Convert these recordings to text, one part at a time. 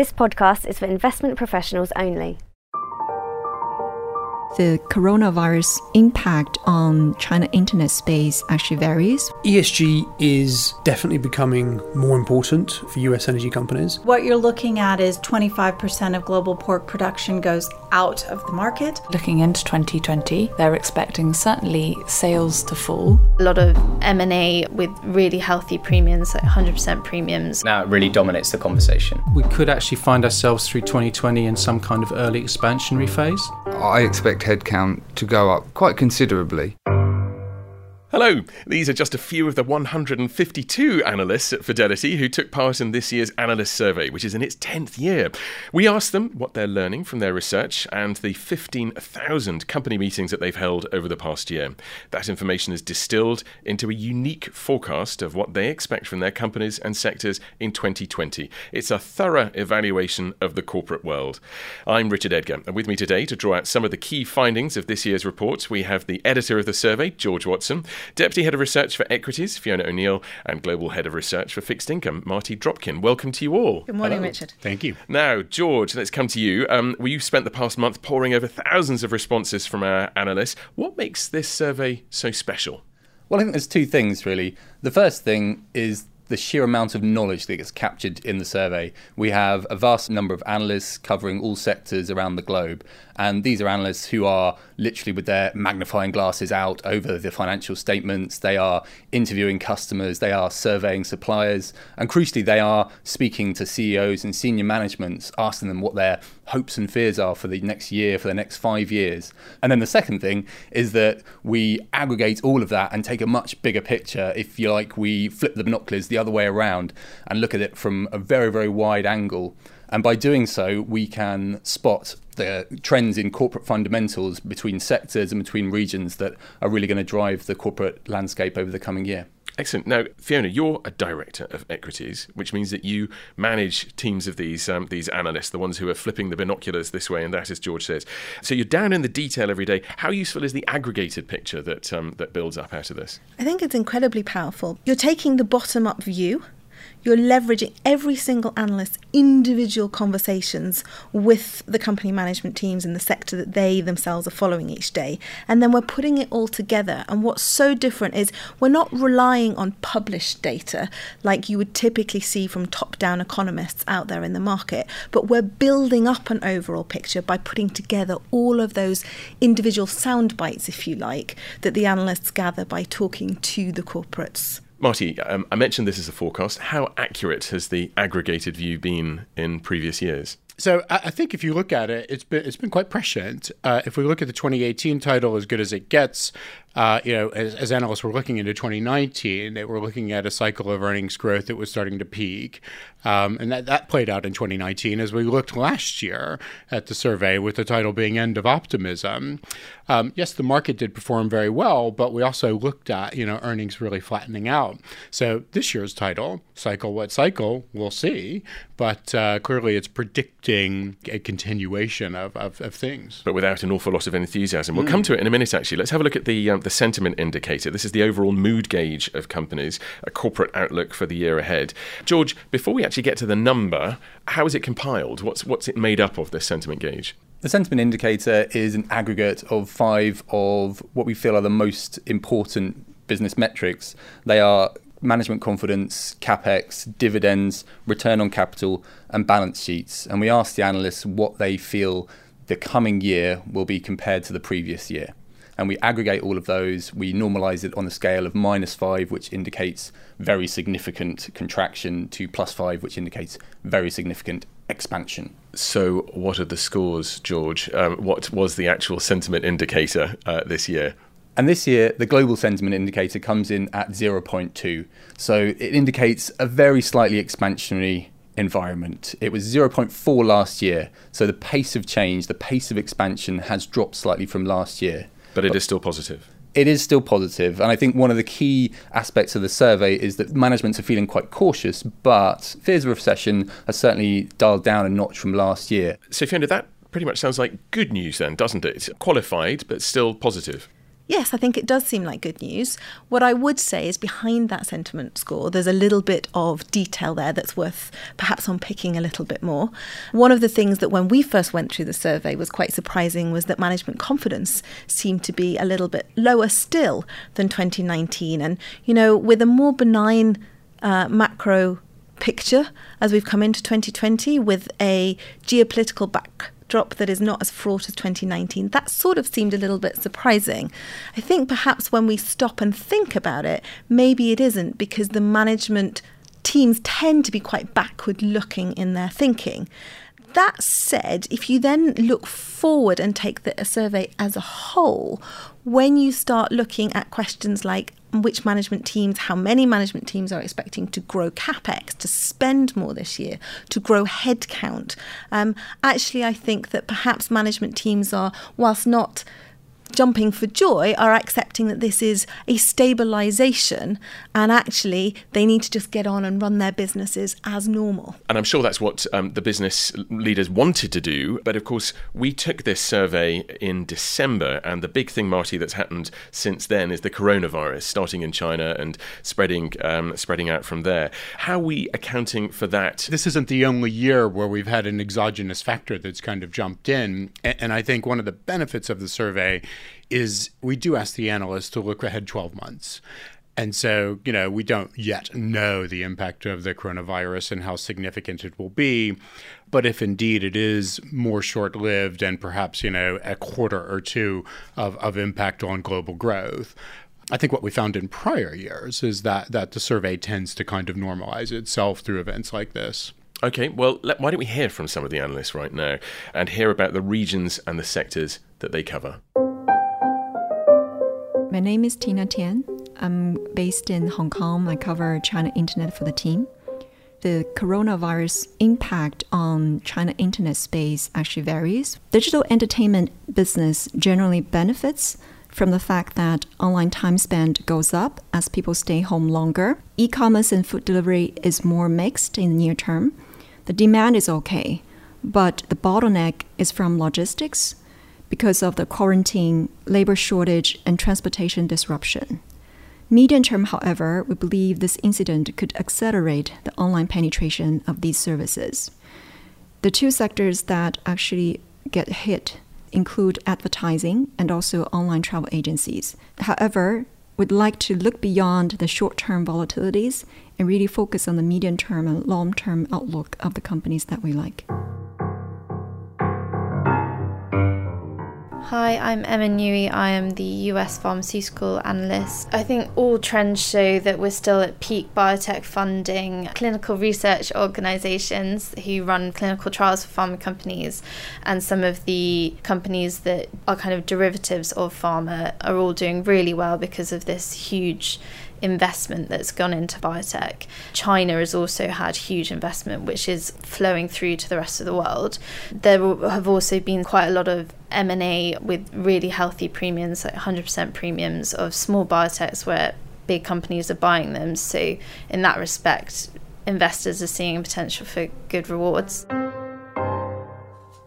This podcast is for investment professionals only the coronavirus impact on China internet space actually varies. ESG is definitely becoming more important for US energy companies. What you're looking at is 25% of global pork production goes out of the market. Looking into 2020, they're expecting certainly sales to fall. A lot of M&A with really healthy premiums, like 100% premiums. Now it really dominates the conversation. We could actually find ourselves through 2020 in some kind of early expansionary phase. I expect headcount to go up quite considerably. Hello, these are just a few of the 152 analysts at Fidelity who took part in this year's analyst survey, which is in its 10th year. We asked them what they're learning from their research and the 15,000 company meetings that they've held over the past year. That information is distilled into a unique forecast of what they expect from their companies and sectors in 2020. It's a thorough evaluation of the corporate world. I'm Richard Edgar, and with me today to draw out some of the key findings of this year's report, we have the editor of the survey, George Watson. Deputy Head of Research for Equities, Fiona O'Neill, and Global Head of Research for Fixed Income, Marty Dropkin. Welcome to you all. Good morning, Hello. Richard. Thank you. Now, George, let's come to you. Um, well, you've spent the past month poring over thousands of responses from our analysts. What makes this survey so special? Well, I think there's two things really. The first thing is the sheer amount of knowledge that gets captured in the survey. We have a vast number of analysts covering all sectors around the globe, and these are analysts who are literally with their magnifying glasses out over the financial statements. They are interviewing customers, they are surveying suppliers, and crucially, they are speaking to CEOs and senior managements, asking them what their hopes and fears are for the next year, for the next five years. And then the second thing is that we aggregate all of that and take a much bigger picture. If you like, we flip the binoculars the other way around and look at it from a very, very wide angle. And by doing so, we can spot the trends in corporate fundamentals between sectors and between regions that are really going to drive the corporate landscape over the coming year. Excellent. Now, Fiona, you're a director of equities, which means that you manage teams of these um, these analysts, the ones who are flipping the binoculars this way and that, as George says. So you're down in the detail every day. How useful is the aggregated picture that um, that builds up out of this? I think it's incredibly powerful. You're taking the bottom up view you're leveraging every single analyst's individual conversations with the company management teams in the sector that they themselves are following each day. And then we're putting it all together. And what's so different is we're not relying on published data like you would typically see from top down economists out there in the market, but we're building up an overall picture by putting together all of those individual sound bites, if you like, that the analysts gather by talking to the corporates. Marty, um, I mentioned this as a forecast. How accurate has the aggregated view been in previous years? So I think if you look at it, it's been it's been quite prescient. Uh, if we look at the 2018 title, as good as it gets, uh, you know, as, as, analysts were looking into 2019, they were looking at a cycle of earnings growth that was starting to peak. Um, and that, that played out in 2019 as we looked last year at the survey with the title being End of Optimism. Um, yes, the market did perform very well, but we also looked at, you know, earnings really flattening out. So this year's title, Cycle What Cycle, we'll see. But uh, clearly it's predicting a continuation of, of, of, things. But without an awful lot of enthusiasm. We'll mm. come to it in a minute, actually. Let's have a look at the um, the sentiment indicator. This is the overall mood gauge of companies, a corporate outlook for the year ahead. George, before we actually get to the number, how is it compiled? What's what's it made up of? This sentiment gauge. The sentiment indicator is an aggregate of five of what we feel are the most important business metrics. They are management confidence, capex, dividends, return on capital, and balance sheets. And we asked the analysts what they feel the coming year will be compared to the previous year and we aggregate all of those. We normalize it on a scale of minus five, which indicates very significant contraction, to plus five, which indicates very significant expansion. So, what are the scores, George? Um, what was the actual sentiment indicator uh, this year? And this year, the global sentiment indicator comes in at 0.2. So, it indicates a very slightly expansionary environment. It was 0.4 last year. So, the pace of change, the pace of expansion has dropped slightly from last year. But it is still positive. It is still positive, and I think one of the key aspects of the survey is that managements are feeling quite cautious, but fears of recession are certainly dialed down a notch from last year. So, Fiona, that pretty much sounds like good news then, doesn't it? It's qualified, but still positive. Yes, I think it does seem like good news. What I would say is behind that sentiment score, there's a little bit of detail there that's worth perhaps unpicking a little bit more. One of the things that when we first went through the survey was quite surprising was that management confidence seemed to be a little bit lower still than 2019. And, you know, with a more benign uh, macro picture as we've come into 2020 with a geopolitical backdrop that is not as fraught as 2019. That sort of seemed a little bit surprising. I think perhaps when we stop and think about it, maybe it isn't because the management teams tend to be quite backward looking in their thinking. That said, if you then look forward and take the survey as a whole, when you start looking at questions like which management teams, how many management teams are expecting to grow capex, to spend more this year, to grow headcount. Um, actually, I think that perhaps management teams are, whilst not jumping for joy are accepting that this is a stabilization and actually they need to just get on and run their businesses as normal. And I'm sure that's what um, the business leaders wanted to do. But of course, we took this survey in December, and the big thing, Marty, that's happened since then is the coronavirus starting in China and spreading um, spreading out from there. How are we accounting for that? This isn't the only year where we've had an exogenous factor that's kind of jumped in. And I think one of the benefits of the survey is we do ask the analysts to look ahead 12 months. And so, you know, we don't yet know the impact of the coronavirus and how significant it will be. But if indeed it is more short lived and perhaps, you know, a quarter or two of, of impact on global growth, I think what we found in prior years is that, that the survey tends to kind of normalize itself through events like this. Okay, well, let, why don't we hear from some of the analysts right now and hear about the regions and the sectors that they cover? My name is Tina Tian. I'm based in Hong Kong. I cover China Internet for the team. The coronavirus impact on China Internet space actually varies. Digital entertainment business generally benefits from the fact that online time spent goes up as people stay home longer. E commerce and food delivery is more mixed in the near term. The demand is okay, but the bottleneck is from logistics because of the quarantine, labor shortage, and transportation disruption. Medium term, however, we believe this incident could accelerate the online penetration of these services. The two sectors that actually get hit include advertising and also online travel agencies. However, we'd like to look beyond the short term volatilities and really focus on the medium term and long term outlook of the companies that we like. Hi, I'm Emma Newey. I am the US pharmaceutical analyst. I think all trends show that we're still at peak biotech funding. Clinical research organizations who run clinical trials for pharma companies and some of the companies that are kind of derivatives of pharma are all doing really well because of this huge investment that's gone into biotech. China has also had huge investment, which is flowing through to the rest of the world. There have also been quite a lot of M&A with really healthy premiums, like 100% premiums of small biotechs where big companies are buying them. So in that respect, investors are seeing potential for good rewards.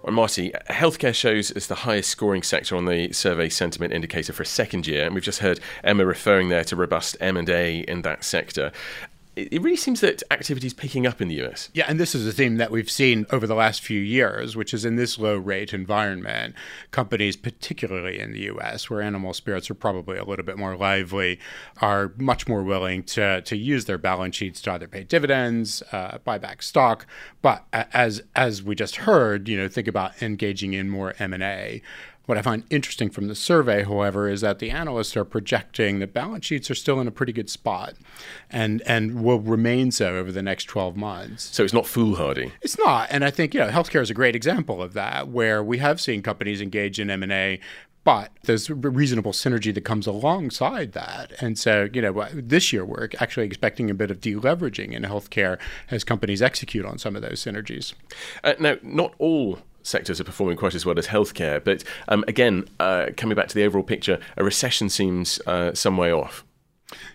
Well, Marty, healthcare shows as the highest scoring sector on the survey sentiment indicator for a second year, and we've just heard Emma referring there to robust M&A in that sector it really seems that activity is picking up in the US. Yeah, and this is a theme that we've seen over the last few years, which is in this low rate environment, companies, particularly in the US, where animal spirits are probably a little bit more lively, are much more willing to, to use their balance sheets to either pay dividends, uh, buy back stock. But as as we just heard, you know, think about engaging in more M and A. What I find interesting from the survey, however, is that the analysts are projecting that balance sheets are still in a pretty good spot and, and will remain so over the next 12 months. So it's not foolhardy. It's not. And I think, you know, healthcare is a great example of that, where we have seen companies engage in M&A but there's reasonable synergy that comes alongside that. And so, you know, this year we're actually expecting a bit of deleveraging in healthcare as companies execute on some of those synergies. Uh, now, not all sectors are performing quite as well as healthcare. But um, again, uh, coming back to the overall picture, a recession seems uh, some way off.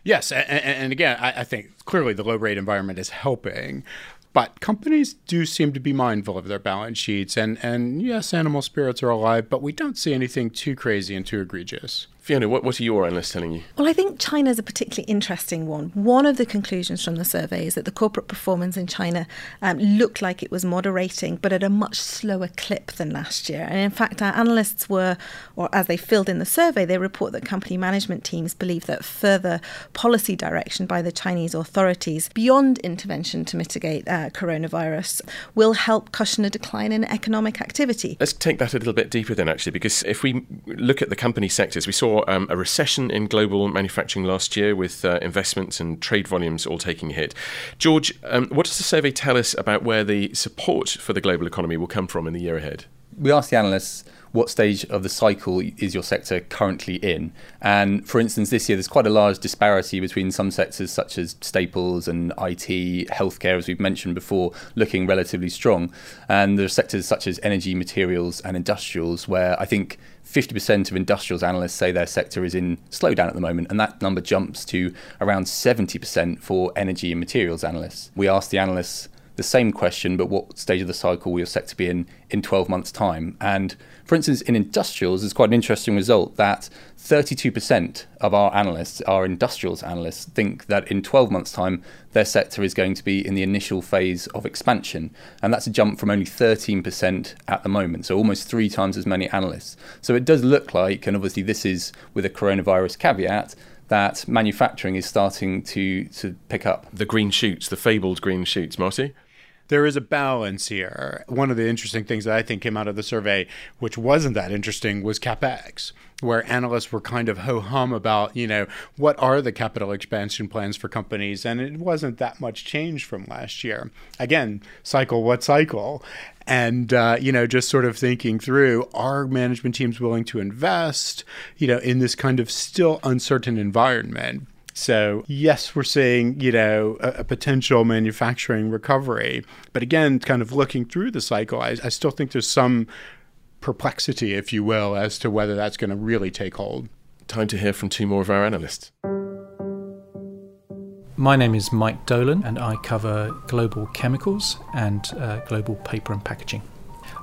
Yes, and, and again, I, I, think clearly the low rate environment is helping. But companies do seem to be mindful of their balance sheets, and, and yes, animal spirits are alive, but we don't see anything too crazy and too egregious. Fiona, what, what are your analysts telling you? Well, I think China is a particularly interesting one. One of the conclusions from the survey is that the corporate performance in China um, looked like it was moderating, but at a much slower clip than last year. And in fact, our analysts were, or as they filled in the survey, they report that company management teams believe that further policy direction by the Chinese authorities beyond intervention to mitigate uh, coronavirus will help cushion a decline in economic activity. Let's take that a little bit deeper then, actually, because if we look at the company sectors, we saw um, a recession in global manufacturing last year with uh, investments and trade volumes all taking a hit. George, um, what does the survey tell us about where the support for the global economy will come from in the year ahead? We asked the analysts what stage of the cycle is your sector currently in? And for instance, this year there's quite a large disparity between some sectors such as staples and IT, healthcare, as we've mentioned before, looking relatively strong. And there are sectors such as energy, materials, and industrials where I think 50% of industrials analysts say their sector is in slowdown at the moment, and that number jumps to around 70% for energy and materials analysts. We asked the analysts the same question, but what stage of the cycle will your sector be in in 12 months' time? And for instance, in industrials, it's quite an interesting result that 32% of our analysts, our industrials analysts, think that in 12 months' time, their sector is going to be in the initial phase of expansion. And that's a jump from only 13% at the moment, so almost three times as many analysts. So it does look like, and obviously this is with a coronavirus caveat, that manufacturing is starting to, to pick up. The green shoots, the fabled green shoots, Marty? There is a balance here. One of the interesting things that I think came out of the survey, which wasn't that interesting, was capex, where analysts were kind of ho hum about, you know, what are the capital expansion plans for companies, and it wasn't that much change from last year. Again, cycle what cycle, and uh, you know just sort of thinking through are management teams willing to invest you know in this kind of still uncertain environment so, yes, we're seeing, you know, a, a, potential manufacturing recovery. But again, kind of looking through the cycle, I, I still think there's some perplexity, if you will, as to whether that's going to really take hold. Time to hear from two more of our analysts. My name is Mike Dolan, and I cover global chemicals and uh, global paper and packaging.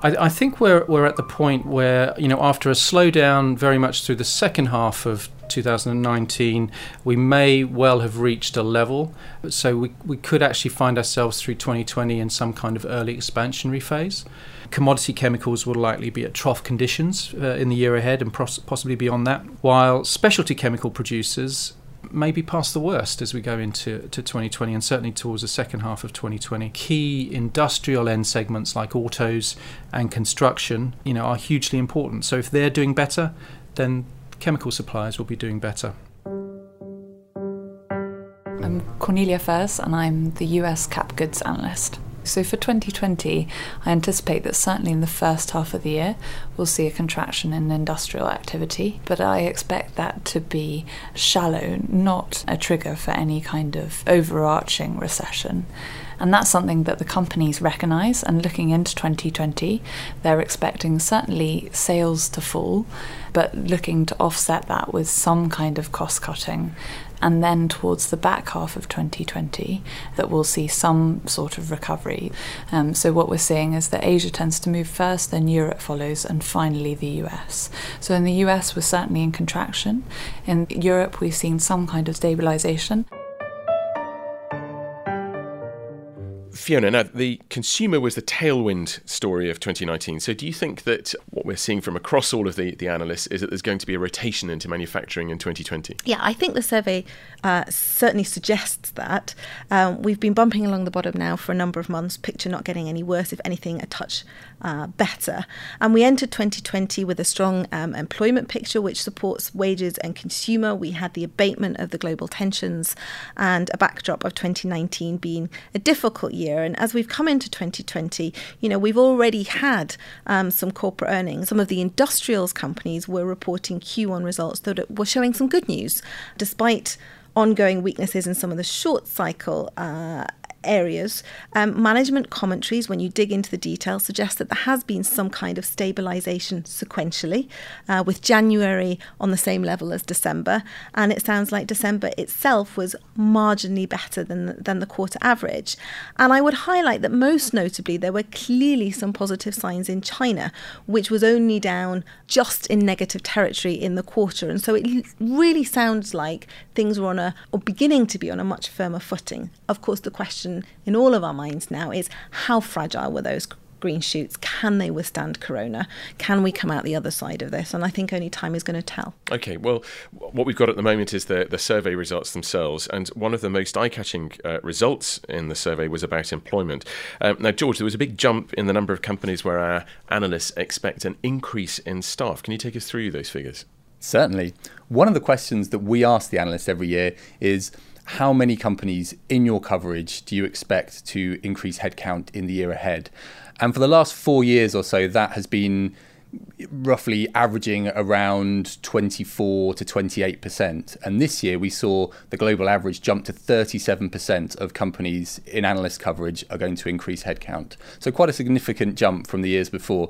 I, I, think we're, we're at the point where, you know, after a slowdown very much through the second half of 2019, we may well have reached a level. So we, we could actually find ourselves through 2020 in some kind of early expansionary phase. Commodity chemicals will likely be at trough conditions uh, in the year ahead and pos- possibly beyond that, while specialty chemical producers may be past the worst as we go into to 2020 and certainly towards the second half of 2020. Key industrial end segments like autos and construction, you know, are hugely important. So if they're doing better, then chemical suppliers will be doing better. I'm Cornelia Furse, and I'm the US cap goods analyst. So for 2020, I anticipate that certainly in the first half of the year, we'll see a contraction in industrial activity, but I expect that to be shallow, not a trigger for any kind of overarching recession. And that's something that the companies recognise. And looking into 2020, they're expecting certainly sales to fall, but looking to offset that with some kind of cost cutting. And then towards the back half of 2020, that we'll see some sort of recovery. Um, so, what we're seeing is that Asia tends to move first, then Europe follows, and finally the US. So, in the US, we're certainly in contraction. In Europe, we've seen some kind of stabilization. Fiona, now the consumer was the tailwind story of 2019. So, do you think that what we're seeing from across all of the, the analysts is that there's going to be a rotation into manufacturing in 2020? Yeah, I think the survey uh, certainly suggests that. Um, we've been bumping along the bottom now for a number of months, picture not getting any worse, if anything, a touch uh, better. And we entered 2020 with a strong um, employment picture which supports wages and consumer. We had the abatement of the global tensions and a backdrop of 2019 being a difficult year. And as we've come into 2020, you know, we've already had um, some corporate earnings. Some of the industrials companies were reporting Q1 results that were showing some good news, despite ongoing weaknesses in some of the short cycle uh, areas. Um, management commentaries, when you dig into the details, suggest that there has been some kind of stabilisation sequentially, uh, with January on the same level as December, and it sounds like December itself was marginally better than the, than the quarter average. And I would highlight that most notably there were clearly some positive signs in China, which was only down just in negative territory in the quarter, and so it really sounds like things were on a or beginning to be on a much firmer footing. Of course, the question in all of our minds now is how fragile were those green shoots? Can they withstand corona? Can we come out the other side of this? And I think only time is going to tell. Okay, well, what we've got at the moment is the, the survey results themselves. And one of the most eye catching uh, results in the survey was about employment. Um, now, George, there was a big jump in the number of companies where our analysts expect an increase in staff. Can you take us through those figures? Certainly. One of the questions that we ask the analysts every year is how many companies in your coverage do you expect to increase headcount in the year ahead? And for the last four years or so, that has been roughly averaging around 24 to 28%. And this year we saw the global average jump to 37% of companies in analyst coverage are going to increase headcount. So quite a significant jump from the years before.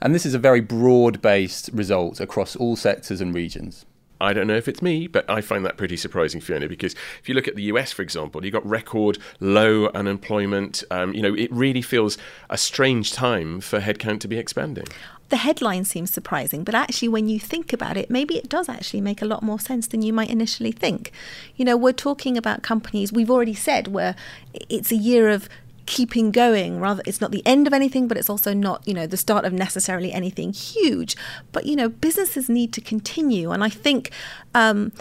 And this is a very broad based result across all sectors and regions. I don't know if it's me, but I find that pretty surprising, Fiona, because if you look at the US, for example, you've got record low unemployment. Um, you know, it really feels a strange time for headcount to be expanding. The headline seems surprising, but actually, when you think about it, maybe it does actually make a lot more sense than you might initially think. You know, we're talking about companies, we've already said, where it's a year of keeping going rather it's not the end of anything but it's also not you know the start of necessarily anything huge. But you know businesses need to continue and i think um,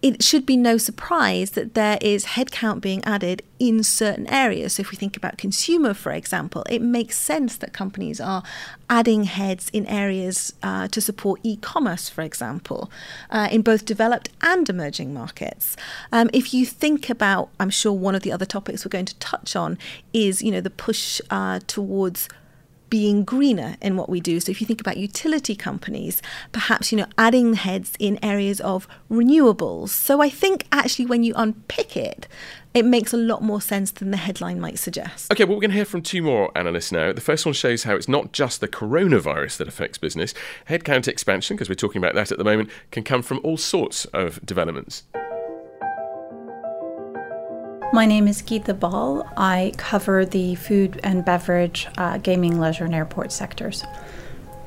it should be no surprise that there is headcount being added in certain areas. So, if we think about consumer, for example, it makes sense that companies are adding heads in areas uh, to support e commerce, for example, uh, in both developed and emerging markets. Um, if you think about, I'm sure one of the other topics we're going to touch on is, you know, the push uh, towards being greener in what we do. So if you think about utility companies, perhaps you know adding heads in areas of renewables. So I think actually when you unpick it, it makes a lot more sense than the headline might suggest. Okay, well, we're going to hear from two more analysts now. The first one shows how it's not just the coronavirus that affects business. Headcount expansion, because we're talking about that at the moment, can come from all sorts of developments. My name is Geeta Bal. I cover the food and beverage, uh, gaming, leisure, and airport sectors.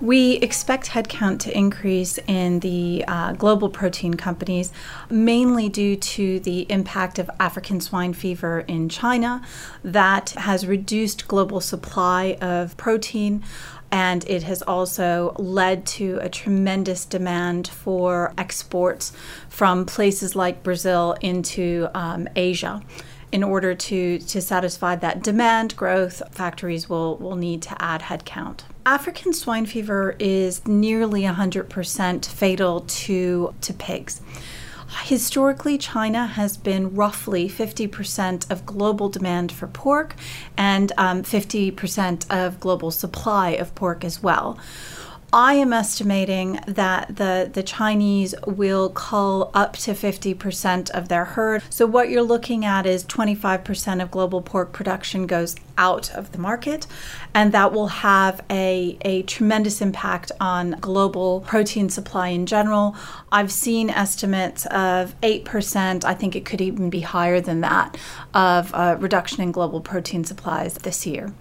We expect headcount to increase in the uh, global protein companies, mainly due to the impact of African swine fever in China that has reduced global supply of protein. And it has also led to a tremendous demand for exports from places like Brazil into um, Asia in order to, to satisfy that demand growth, factories will, will need to add headcount. African swine fever is nearly 100% fatal to, to pigs. Historically, China has been roughly 50% of global demand for pork and um, 50% of global supply of pork as well. I am estimating that the, the Chinese will cull up to 50% of their herd. So, what you're looking at is 25% of global pork production goes out of the market, and that will have a, a tremendous impact on global protein supply in general. I've seen estimates of 8%, I think it could even be higher than that, of a reduction in global protein supplies this year.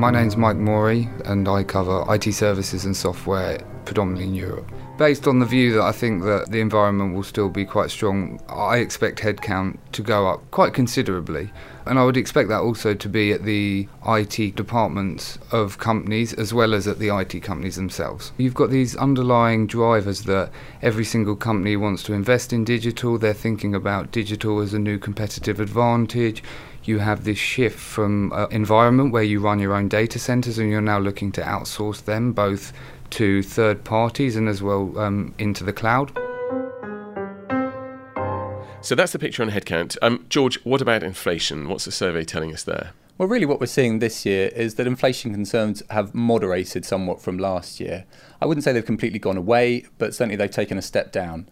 My name's Mike Morey, and I cover IT services and software predominantly in Europe. Based on the view that I think that the environment will still be quite strong, I expect headcount to go up quite considerably. And I would expect that also to be at the IT departments of companies as well as at the IT companies themselves. You've got these underlying drivers that every single company wants to invest in digital, they're thinking about digital as a new competitive advantage you have this shift from uh, environment where you run your own data centers and you're now looking to outsource them both to third parties and as well um, into the cloud. So that's the picture on headcount. Um, George, what about inflation? What's the survey telling us there? Well, really, what we're seeing this year is that inflation concerns have moderated somewhat from last year. I wouldn't say they've completely gone away, but certainly they've taken a step down.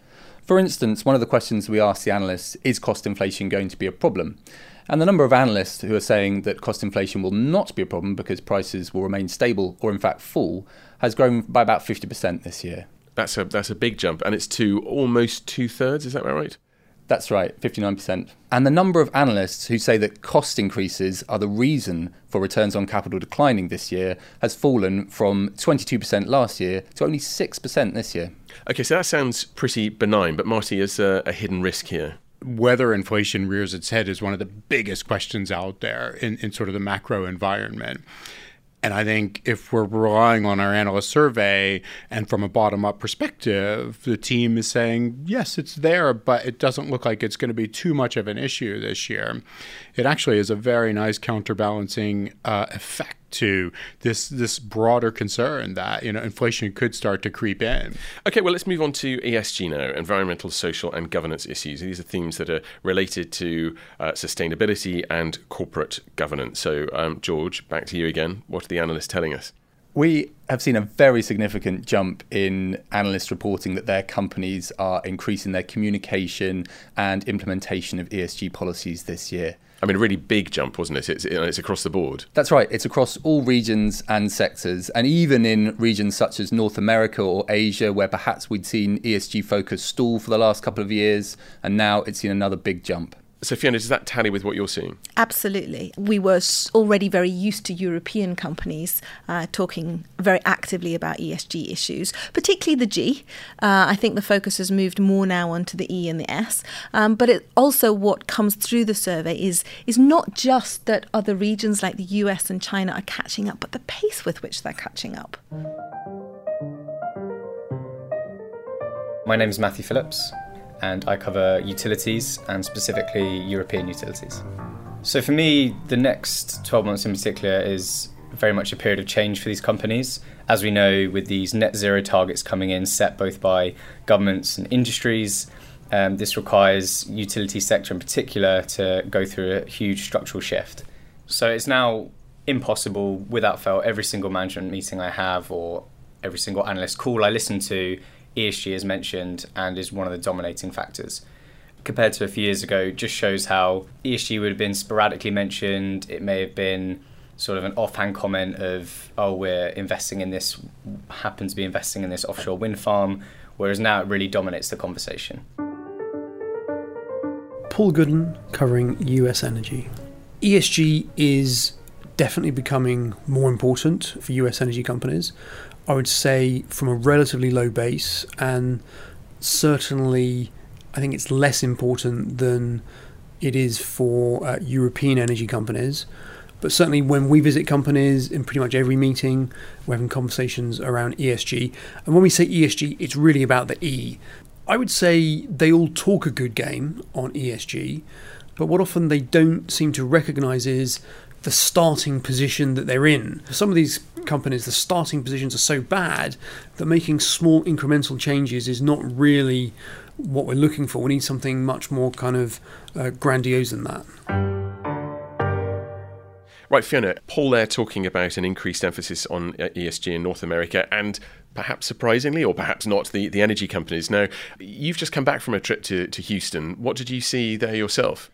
For instance, one of the questions we asked the analysts is cost inflation going to be a problem? And the number of analysts who are saying that cost inflation will not be a problem because prices will remain stable or, in fact, fall has grown by about 50% this year. That's a, that's a big jump, and it's to almost two thirds, is that right? That's right, 59%. And the number of analysts who say that cost increases are the reason for returns on capital declining this year has fallen from 22% last year to only 6% this year. Okay, so that sounds pretty benign, but Marty, is a, a hidden risk here? Whether inflation rears its head is one of the biggest questions out there in, in sort of the macro environment. And I think if we're relying on our analyst survey and from a bottom up perspective, the team is saying, yes, it's there, but it doesn't look like it's going to be too much of an issue this year. It actually is a very nice counterbalancing uh, effect to this this broader concern that you know inflation could start to creep in. Okay, well let's move on to ESG now, environmental, social, and governance issues. These are themes that are related to uh, sustainability and corporate governance. So, um, George, back to you again. What are the analysts telling us? We have seen a very significant jump in analysts reporting that their companies are increasing their communication and implementation of ESG policies this year. I mean, a really big jump, wasn't it? It's, it's across the board. That's right. It's across all regions and sectors, and even in regions such as North America or Asia, where perhaps we'd seen ESG focus stall for the last couple of years, and now it's seen another big jump. So, Fiona, does that tally with what you're seeing? Absolutely. We were already very used to European companies uh, talking very actively about ESG issues, particularly the G. Uh, I think the focus has moved more now onto the E and the S. Um, but it also what comes through the survey is is not just that other regions like the US and China are catching up, but the pace with which they're catching up. My name is Matthew Phillips and I cover utilities and specifically European utilities. So for me, the next 12 months in particular is very much a period of change for these companies. As we know, with these net zero targets coming in, set both by governments and industries, um, this requires utility sector in particular to go through a huge structural shift. So it's now impossible, without fail, every single management meeting I have or every single analyst call I listen to ESG is mentioned and is one of the dominating factors. Compared to a few years ago, just shows how ESG would have been sporadically mentioned. It may have been sort of an offhand comment of, oh, we're investing in this, happen to be investing in this offshore wind farm, whereas now it really dominates the conversation. Paul Gooden covering US energy. ESG is definitely becoming more important for US energy companies. I would say from a relatively low base, and certainly I think it's less important than it is for uh, European energy companies. But certainly, when we visit companies in pretty much every meeting, we're having conversations around ESG. And when we say ESG, it's really about the E. I would say they all talk a good game on ESG, but what often they don't seem to recognize is the starting position that they're in. Some of these companies, the starting positions are so bad that making small incremental changes is not really what we're looking for. We need something much more kind of uh, grandiose than that. Right, Fiona, Paul there talking about an increased emphasis on uh, ESG in North America and perhaps surprisingly, or perhaps not, the, the energy companies. Now, you've just come back from a trip to, to Houston. What did you see there yourself?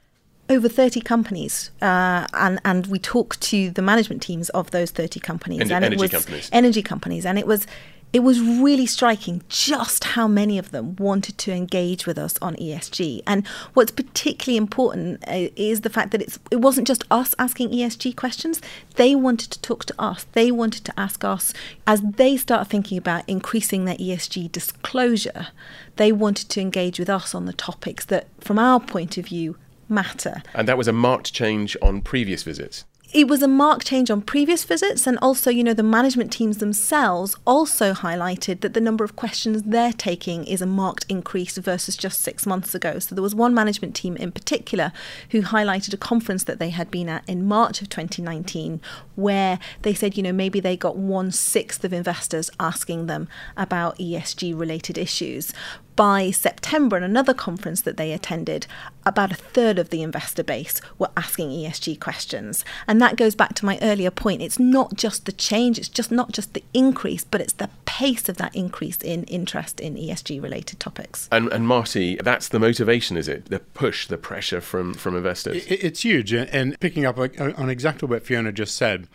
Over 30 companies uh, and and we talked to the management teams of those 30 companies en- and energy it was companies. energy companies and it was it was really striking just how many of them wanted to engage with us on ESG. And what's particularly important uh, is the fact that it's it wasn't just us asking ESG questions. They wanted to talk to us. They wanted to ask us as they start thinking about increasing their ESG disclosure. They wanted to engage with us on the topics that, from our point of view, matter. And that was a marked change on previous visits. It was a marked change on previous visits, and also, you know, the management teams themselves also highlighted that the number of questions they're taking is a marked increase versus just six months ago. So, there was one management team in particular who highlighted a conference that they had been at in March of 2019, where they said, you know, maybe they got one sixth of investors asking them about ESG related issues by September, in another conference that they attended, about a third of the investor base were asking ESG questions. And that goes back to my earlier point. It's not just the change, it's just not just the increase, but it's the pace of that increase in interest in ESG related topics. And, and Marty, that's the motivation, is it? The push, the pressure from, from investors? It, it's huge. And picking up on exactly what Fiona just said,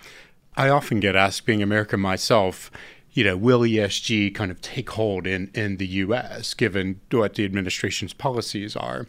I often get asked, being American myself, you know, will ESG kind of take hold in, in the US given what the administration's policies are?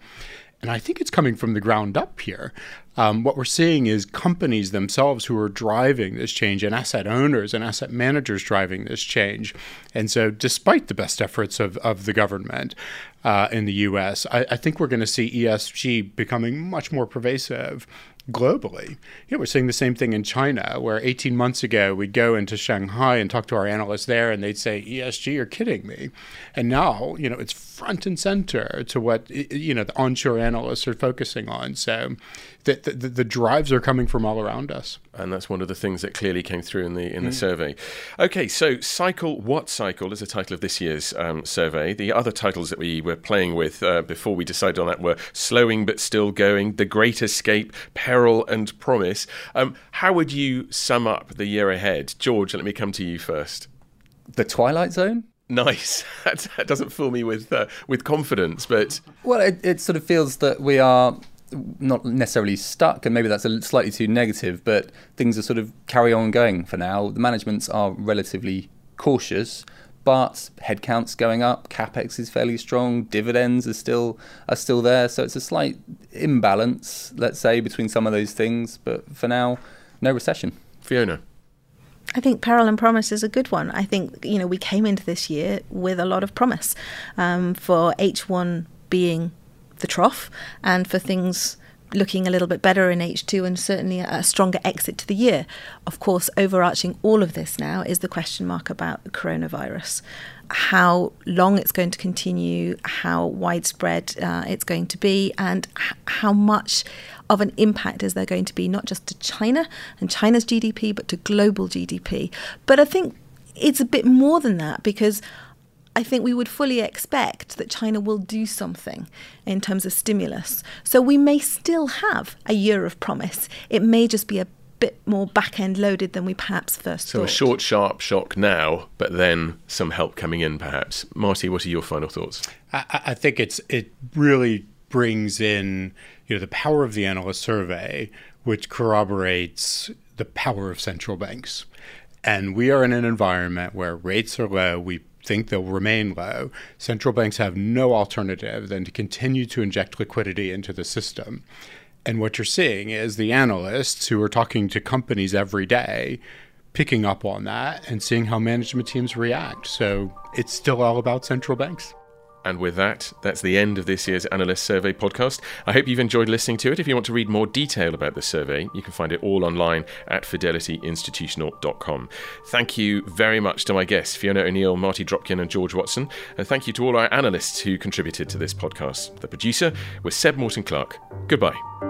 And I think it's coming from the ground up here. Um, what we're seeing is companies themselves who are driving this change and asset owners and asset managers driving this change. And so, despite the best efforts of, of the government uh, in the US, I, I think we're going to see ESG becoming much more pervasive globally. Know, we're seeing the same thing in China, where 18 months ago we'd go into Shanghai and talk to our analysts there, and they'd say, "ESG, you're kidding me," and now you know it's front and center to what you know the onshore analysts are focusing on. So the, the, the drives are coming from all around us. And that's one of the things that clearly came through in the in the mm. survey. Okay, so cycle what cycle is the title of this year's um, survey. The other titles that we were playing with uh, before we decided on that were slowing but still going, the great escape, peril and promise. Um, how would you sum up the year ahead, George? Let me come to you first. The Twilight Zone. Nice. that, doesn't fill me with uh, with confidence, but well, it, it sort of feels that we are not necessarily stuck, and maybe that's a slightly too negative, but things are sort of carry on going for now. The managements are relatively cautious, but headcount's going up, capex is fairly strong, dividends are still are still there, so it's a slight imbalance, let's say, between some of those things. But for now, no recession. Fiona. I think peril and promise is a good one. I think you know we came into this year with a lot of promise um, for H1 being the trough and for things looking a little bit better in H2 and certainly a stronger exit to the year. Of course, overarching all of this now is the question mark about the coronavirus. How long it's going to continue, how widespread uh, it's going to be, and h- how much of an impact is there going to be, not just to China and China's GDP, but to global GDP. But I think it's a bit more than that because I think we would fully expect that China will do something in terms of stimulus. So we may still have a year of promise. It may just be a bit more back end loaded than we perhaps first so thought. So a short, sharp shock now, but then some help coming in, perhaps. Marty, what are your final thoughts? I, I think it's it really brings in you know the power of the analyst survey, which corroborates the power of central banks. And we are in an environment where rates are low. We think they'll remain low, central banks have no alternative than to continue to inject liquidity into the system. And what you're seeing is the analysts who are talking to companies every day picking up on that and seeing how management teams react. So it's still all about central banks. And with that, that's the end of this year's Analyst Survey podcast. I hope you've enjoyed listening to it. If you want to read more detail about the survey, you can find it all online at fidelityinstitutional.com. Thank you very much to my guests, Fiona O'Neill, Marty Dropkin, and George Watson. And thank you to all our analysts who contributed to this podcast. The producer was Seb Morton Clark. Goodbye.